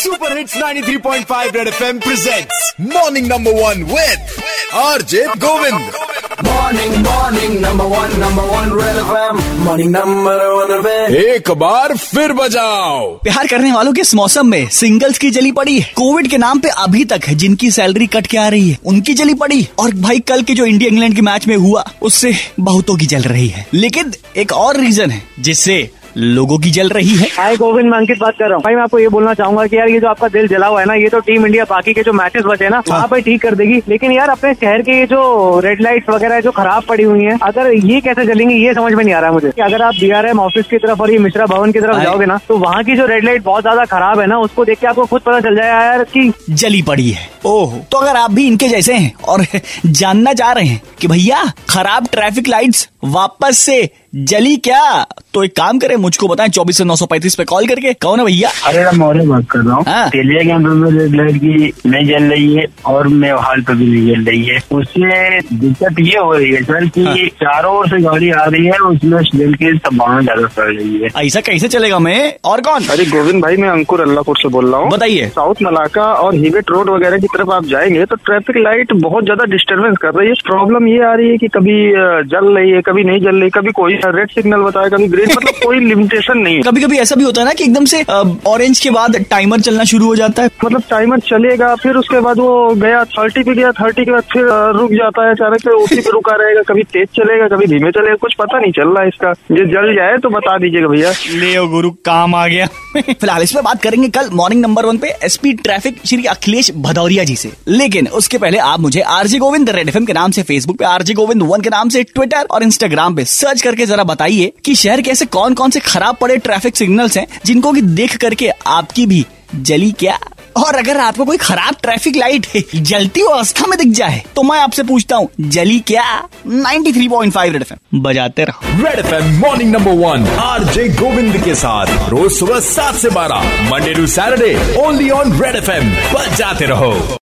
Super hits 93.5 Red FM presents morning number one with RJ Govind Morning, morning, number one, number one, Red FM. Morning, number one, Red एक बार फिर बजाओ। प्यार करने वालों के इस मौसम में सिंगल्स की जली पड़ी। कोविड के नाम पे अभी तक जिनकी सैलरी कट के आ रही है उनकी जली पड़ी। और भाई कल के जो इंडिया इंग्लैंड के मैच में हुआ उससे बहुतों की जल रही है। लेकिन एक और रीजन है जिससे लोगों की जल रही है। हाय गोविंद मैं अंकित बात कर रहा हूँ। भाई मैं आपको ये बोलना चाहूँगा कि यार ये जो आपका दिल जला हुआ है ना ये तो टीम इंडिया बाकी के जो मैचेस बचे ना वहाँ पे ठीक कर देगी। लेकिन यार अपने शहर के ये जो रेड लाइट्स वगैरह जो खराब पड़ी हुई है अगर ये कैसे चलेंगी ये समझ में नहीं आ रहा है मुझे। कि अगर आप बीआरएम ऑफ़िस की तरफ़ और ये मिश्रा भवन की तरफ़ जाओगे ना तो वहाँ की जो रेड लाइट बहुत ज़्यादा खराब है ना उसको देख के आपको खुद पता चल जाएगा यार की जली पड़ी है। ओह तो अगर आप भी इनके जैसे हैं और जानना चाह रहे हैं कि भैया खराब ट्रैफ़िक लाइट्स वापस से जली क्या? तो एक काम करें मुझको बताएँ चौबीस से नौ सौ पैंतीस पे कॉल करके। कौन है भैया। अरे मैं मौर्य बात कर रहा हाँ। हूँ। तेलिया के अंदर में रेड लाइट की नहीं जल रही है और मेवाल पे भी नहीं जल रही है। उससे दिक्कत ये हो रही है सर कि हाँ। चारों ओर से गाड़ी आ रही है उसमें जल की संभावना ज़्यादा पड़ रही है। ऐसा कैसे चलेगा मैं? और कौन? अरे गोविंद भाई मैं अंकुर अल्लाहपुर से बोल रहा हूँ। बताइए। साउथ मलाका और हिवेट रोड वगैरह की तरफ़ आप जाएँगे तो ट्रैफ़िक लाइट बहुत ज़्यादा डिस्टर्बेंस कर रही है। प्रॉब्लम ये आ रही है की कभी जल रही है कभी नहीं जल रही कभी कोई रेड सिग्नल बताया कभी ग्रीन मतलब कोई लिमिटेशन नहीं है। कभी कभी ऐसा भी होता है ना कि एकदम से ऑरेंज के बाद टाइमर चलना शुरू हो जाता है। मतलब टाइमर चलेगा फिर उसके बाद वो गया थर्टी पे गया थर्टी के बाद फिर रुक जाता है अचानक से उसी पे रुका रहेगा कभी तेज चलेगा कभी धीमे चलेगा कुछ पता नहीं चल रहा है इसका। ये जल जाए तो बता दीजिएगा भैया ले गुरु काम आ गया। फ़िलहाल इस पे बात करेंगे कल मॉर्निंग नंबर वन पे एसपी ट्रैफ़िक श्री अखिलेश भदौरिया जी से। लेकिन उसके पहले आप मुझे आरजे गोविंद रेड एफएम के नाम से फेसबुक पे आरजे गोविंद वन के नाम से ट्विटर और इंस्टाग्राम पे सर्च करके जरा बताइए कि शहर के ऐसे कौन कौन से खराब पड़े ट्रैफ़िक सिग्नल्स हैं, जिनको कि देख करके आपकी भी जली क्या? और अगर आपको कोई खराब ट्रैफ़िक लाइट जलती अवस्था में दिख जाए तो मैं आपसे पूछता हूँ, जली क्या? 93.5 रेड एफएम बजाते रहो। Red FM morning number one R J Govind के साथ। रोज सुबह सात से बारह Monday to Saturday only on Red FM बजाते रहो।